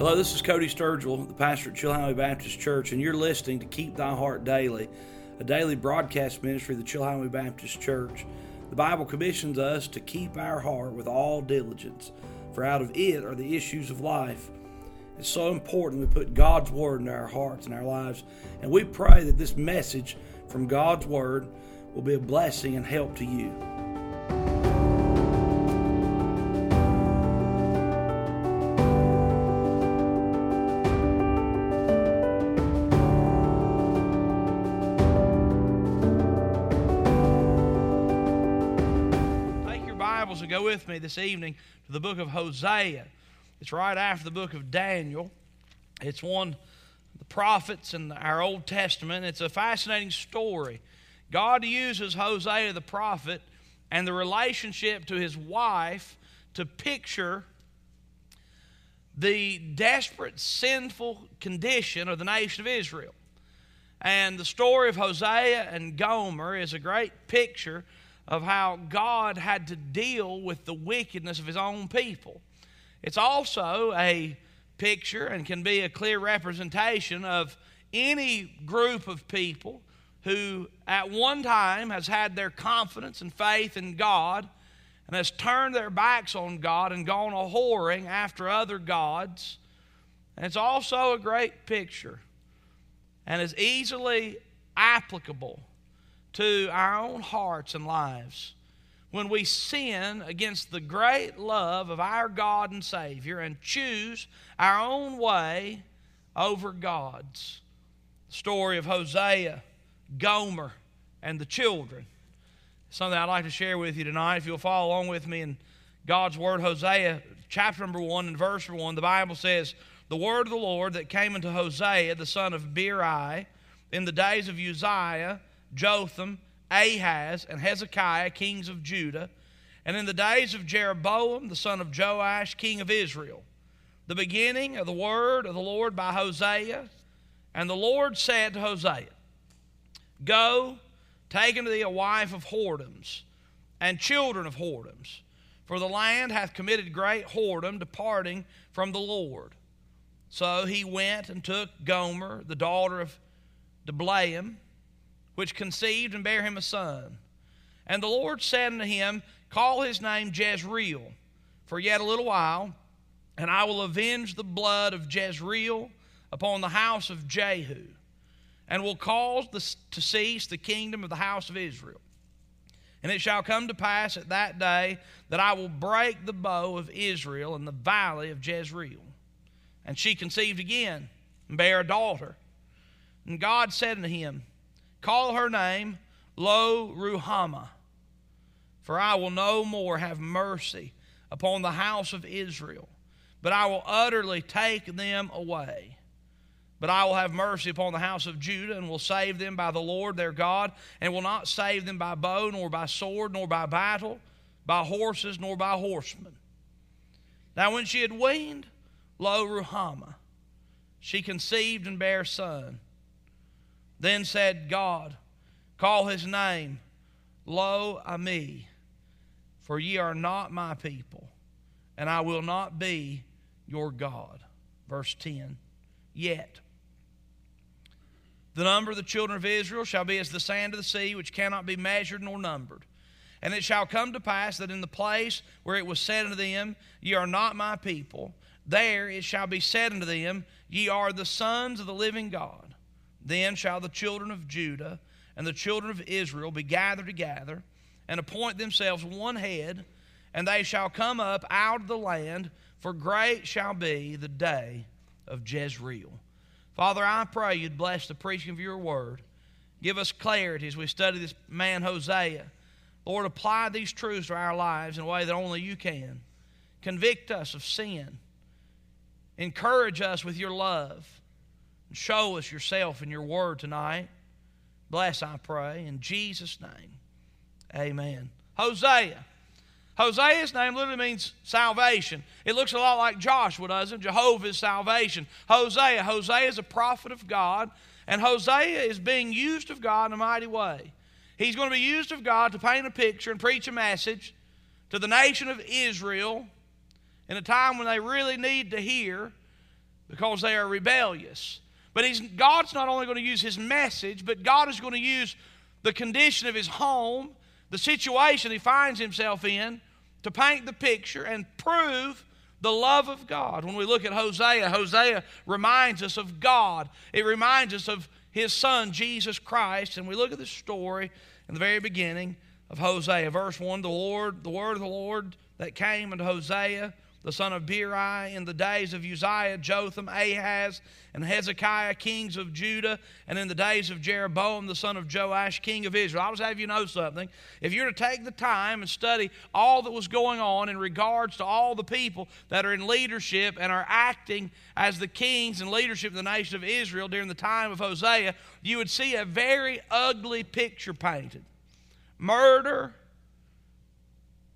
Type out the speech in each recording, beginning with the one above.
Hello, this is Cody Sturgill, the pastor at Chilhowee Baptist Church, and you're listening to Keep Thy Heart Daily, a daily broadcast ministry of the Chilhowee Baptist Church. The Bible commissions us to keep our heart with all diligence, for out of it are the issues of life. It's so important we put God's Word into our hearts and our lives, and we pray that this message from God's Word will be a blessing and help to you. This evening to the book of Hosea. It's right after the book of Daniel. It's one of the prophets in our Old Testament. It's a fascinating story. God uses Hosea the prophet and the relationship to his wife to picture the desperate, sinful condition of the nation of Israel. And the story of Hosea and Gomer is a great picture of how God had to deal with the wickedness of his own people. It's also a picture and can be a clear representation of any group of people who at one time has had their confidence and faith in God and has turned their backs on God and gone a whoring after other gods. And it's also a great picture and is easily applicable to our own hearts and lives when we sin against the great love of our God and Savior and choose our own way over God's. The story of Hosea, Gomer, and the children. Something I'd like to share with you tonight. If you'll follow along with me in God's Word, Hosea chapter number 1 and verse number 1, the Bible says, The word of the Lord that came unto Hosea, the son of Beeri, in the days of Uzziah, Jotham, Ahaz, and Hezekiah, kings of Judah, and in the days of Jeroboam, the son of Joash, king of Israel. The beginning of the word of the Lord by Hosea. And the Lord said to Hosea, Go, take unto thee a wife of whoredoms, and children of whoredoms, for the land hath committed great whoredom, departing from the Lord. So he went and took Gomer, the daughter of Diblaim, which conceived and bare him a son. And the Lord said unto him, Call his name Jezreel, for yet a little while, and I will avenge the blood of Jezreel upon the house of Jehu, and will cause the, to cease the kingdom of the house of Israel. And it shall come to pass at that day that I will break the bow of Israel in the valley of Jezreel. And she conceived again and bare a daughter. And God said unto him, Call her name Lo Ruhamah, for I will no more have mercy upon the house of Israel, but I will utterly take them away. But I will have mercy upon the house of Judah, and will save them by the Lord their God, and will not save them by bow, nor by sword, nor by battle, by horses, nor by horsemen. Now, when she had weaned Lo Ruhamah, she conceived and bare a son. Then said God, Call his name Lo Ami, for ye are not my people, and I will not be your God. Verse 10 Yet the number of the children of Israel shall be as the sand of the sea, which cannot be measured nor numbered. And it shall come to pass that in the place where it was said unto them, Ye are not my people, there it shall be said unto them, Ye are the sons of the living God. Then shall the children of Judah and the children of Israel be gathered together and appoint themselves one head, and they shall come up out of the land, for great shall be the day of Jezreel. Father, I pray you'd bless the preaching of your word. Give us clarity as we study this man Hosea. Lord, apply these truths to our lives in a way that only you can. Convict us of sin. Encourage us with your love. Show us yourself in your word tonight. Bless, I pray, in Jesus' name. Amen. Hosea. Hosea's name literally means salvation. It looks a lot like Joshua, doesn't it? Jehovah's salvation. Hosea. Hosea is a prophet of God, and Hosea is being used of God in a mighty way. He's going to be used of God to paint a picture and preach a message to the nation of Israel in a time when they really need to hear because they are rebellious. But God's not only going to use his message, but God is going to use the condition of his home, the situation he finds himself in, to paint the picture and prove the love of God. When we look at Hosea, Hosea reminds us of God. It reminds us of his son, Jesus Christ. And we look at the story in the very beginning of Hosea. Verse 1 The Lord, the word of the Lord that came unto Hosea the son of Beeri, in the days of Uzziah, Jotham, Ahaz, and Hezekiah, kings of Judah, and in the days of Jeroboam, the son of Joash, king of Israel. I'll just have you know something. If you were to take the time and study all that was going on in regards to all the people that are in leadership and are acting as the kings and leadership of the nation of Israel during the time of Hosea, you would see a very ugly picture painted murder,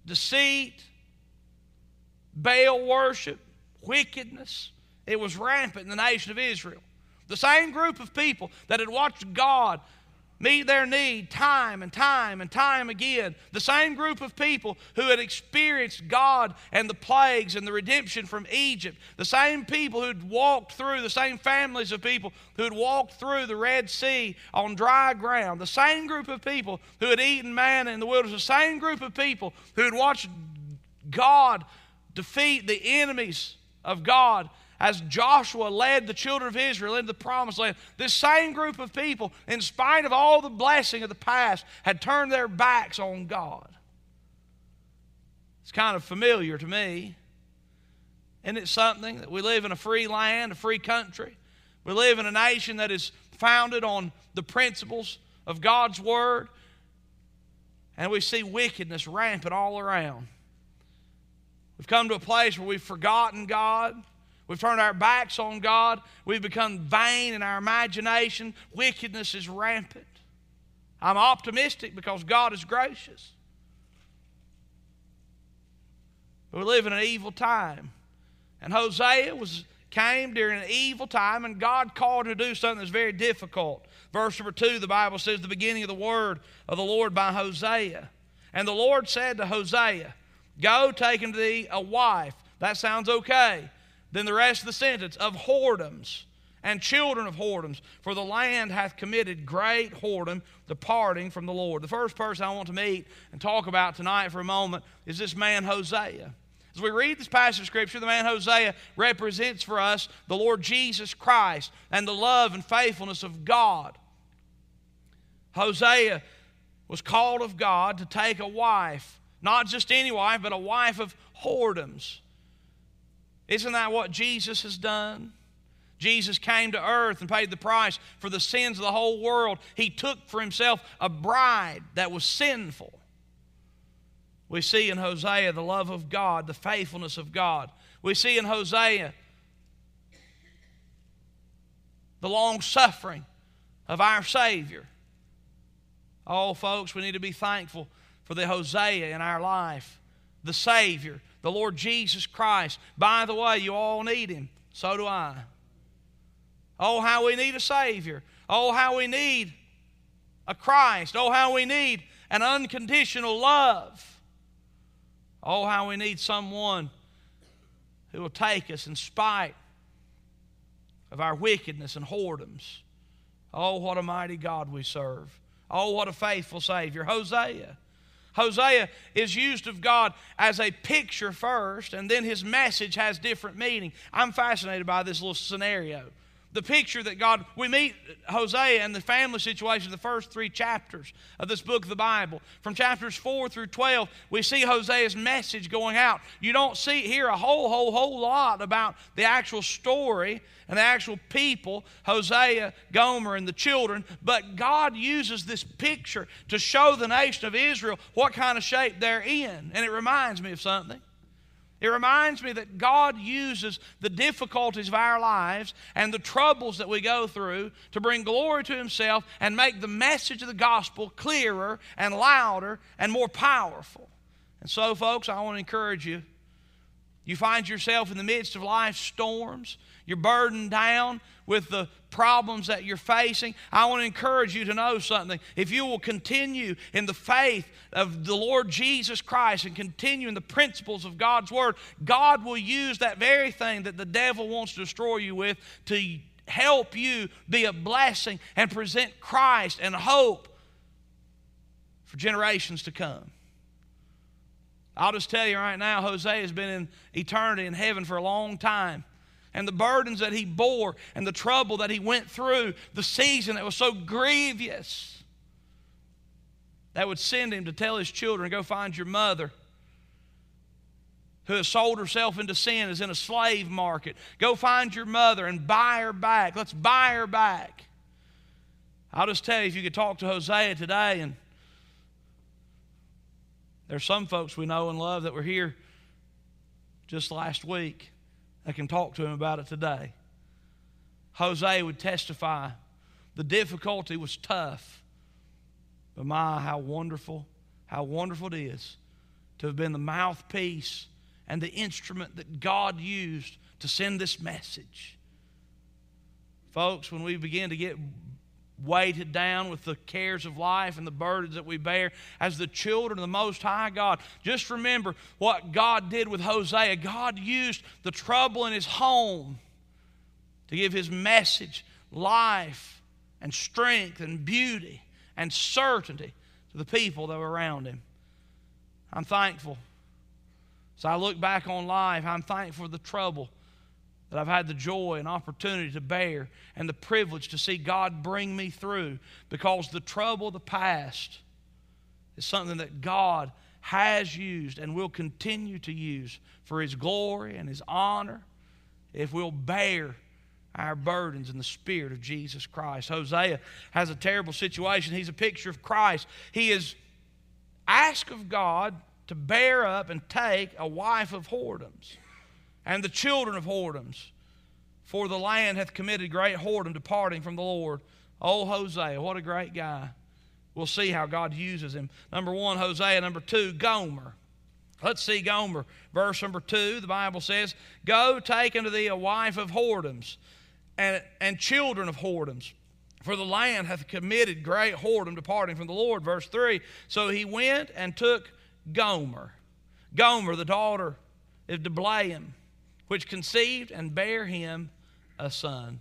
deceit, Baal worship, wickedness. It was rampant in the nation of Israel. The same group of people that had watched God meet their need time and time and time again. The same group of people who had experienced God and the plagues and the redemption from Egypt. The same people who'd walked through, the same families of people who had walked through the Red Sea on dry ground. The same group of people who had eaten manna in the wilderness. The same group of people who had watched God defeat the enemies of God as Joshua led the children of Israel into the promised land. This same group of people, in spite of all the blessing of the past, had turned their backs on God. It's kind of familiar to me. Isn't it something that we live in a free land, a free country? We live in a nation that is founded on the principles of God's Word, and we see wickedness rampant all around. We've come to a place where we've forgotten God. We've turned our backs on God. We've become vain in our imagination. Wickedness is rampant. I'm optimistic because God is gracious. But we live in an evil time. And Hosea was came during an evil time, and God called him to do something that's very difficult. Verse number two, the Bible says, the beginning of the word of the Lord by Hosea. And the Lord said to Hosea, Go take unto thee a wife. That sounds okay. Then the rest of the sentence of whoredoms and children of whoredoms, for the land hath committed great whoredom, departing from the Lord. The first person I want to meet and talk about tonight for a moment is this man Hosea. As we read this passage of Scripture, the man Hosea represents for us the Lord Jesus Christ and the love and faithfulness of God. Hosea was called of God to take a wife not just any wife, but a wife of whoredoms. Isn't that what Jesus has done? Jesus came to earth and paid the price for the sins of the whole world. He took for himself a bride that was sinful. We see in Hosea the love of God, the faithfulness of God. We see in Hosea the long suffering of our Savior. Oh, folks, we need to be thankful for the Hosea in our life, the Savior, the Lord Jesus Christ. By the way, you all need Him. So do I. Oh, how we need a Savior. Oh, how we need a Christ. Oh, how we need an unconditional love. Oh, how we need someone who will take us in spite of our wickedness and whoredoms. Oh, what a mighty God we serve. Oh, what a faithful Savior. Hosea. Hosea is used of God as a picture first, and then his message has different meaning. I'm fascinated by this little scenario the picture that God, we meet Hosea and the family situation in the first three chapters of this book of the Bible. From chapters 4 through 12, we see Hosea's message going out. You don't see here a whole, whole, whole lot about the actual story and the actual people, Hosea, Gomer, and the children, but God uses this picture to show the nation of Israel what kind of shape they're in. And it reminds me of something. It reminds me that God uses the difficulties of our lives and the troubles that we go through to bring glory to Himself and make the message of the gospel clearer and louder and more powerful. And so, folks, I want to encourage you You find yourself in the midst of life's storms. You're burdened down with the problems that you're facing. I want to encourage you to know something. If you will continue in the faith of the Lord Jesus Christ and continue in the principles of God's Word, God will use that very thing that the devil wants to destroy you with to help you be a blessing and present Christ and hope for generations to come. I'll just tell you right now, Hosea has been in eternity in heaven for a long time. And the burdens that he bore and the trouble that he went through, the season that was so grievous, that would send him to tell his children, go find your mother who has sold herself into sin, is in a slave market. Go find your mother and buy her back. Let's buy her back. I'll just tell you, if you could talk to Hosea today and there's some folks we know and love that were here just last week that can talk to him about it today. Hosea would testify the difficulty was tough, but my, how wonderful, how wonderful it is to have been the mouthpiece and the instrument that God used to send this message. Folks, when we begin to get weighted down with the cares of life and the burdens that we bear as the children of the Most High God. Just remember what God did with Hosea. God used the trouble in his home to give his message life and strength and beauty and certainty to the people that were around him. I'm thankful. So I look back on life, I'm thankful for the trouble that I've had the joy and opportunity to bear and the privilege to see God bring me through because the trouble of the past is something that God has used and will continue to use for His glory and His honor if we'll bear our burdens in the Spirit of Jesus Christ. Hosea has a terrible situation. He's a picture of Christ. He is asked of God to bear up and take a wife of whoredoms and the children of whoredoms. For the land hath committed great whoredom, departing from the Lord. Oh, Hosea, what a great guy. We'll see how God uses him. Number one, Hosea. Number two, Gomer. Let's see Gomer. Verse number two, the Bible says, Go take unto thee a wife of whoredoms and, and children of whoredoms. For the land hath committed great whoredom, departing from the Lord. Verse 3 So he went and took Gomer. Gomer, the daughter of Diblaim which conceived and bare him a son.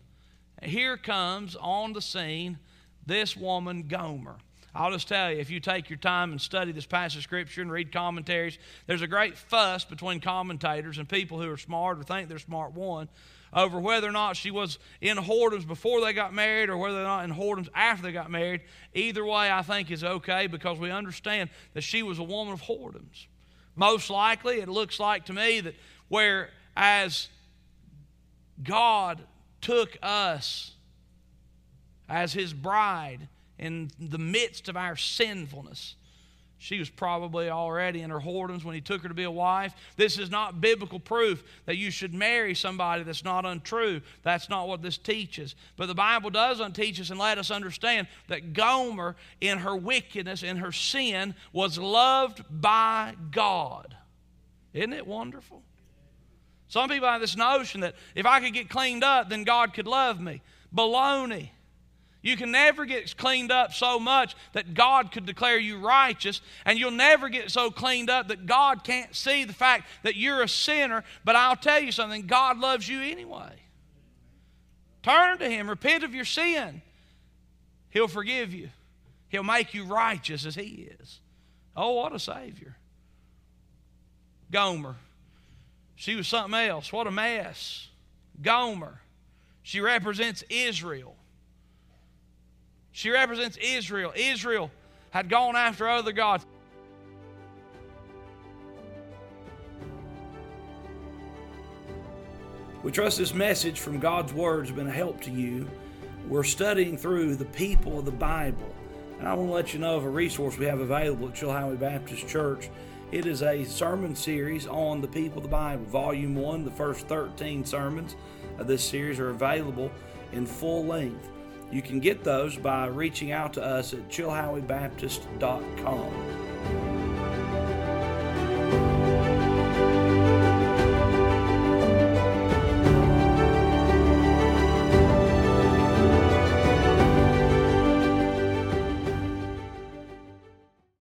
Here comes on the scene this woman, Gomer. I'll just tell you, if you take your time and study this passage of Scripture and read commentaries, there's a great fuss between commentators and people who are smart or think they're smart, one, over whether or not she was in whoredoms before they got married or whether or not in whoredoms after they got married. Either way, I think is okay because we understand that she was a woman of whoredoms. Most likely, it looks like to me that where as God took us as His bride in the midst of our sinfulness. She was probably already in her whoredoms when he took her to be a wife. This is not biblical proof that you should marry somebody that's not untrue. That's not what this teaches. But the Bible does unteach us and let us understand that Gomer, in her wickedness, in her sin, was loved by God. Isn't it wonderful? Some people have this notion that if I could get cleaned up, then God could love me. Baloney. You can never get cleaned up so much that God could declare you righteous, and you'll never get so cleaned up that God can't see the fact that you're a sinner. But I'll tell you something God loves you anyway. Turn to Him, repent of your sin. He'll forgive you, He'll make you righteous as He is. Oh, what a Savior. Gomer. She was something else. What a mess. Gomer. She represents Israel. She represents Israel. Israel had gone after other gods. We trust this message from God's Word has been a help to you. We're studying through the people of the Bible. And I want to let you know of a resource we have available at Chilhowee Baptist Church. It is a sermon series on the people of the Bible. Volume 1, the first 13 sermons of this series are available in full length. You can get those by reaching out to us at chilhoweebaptist.com.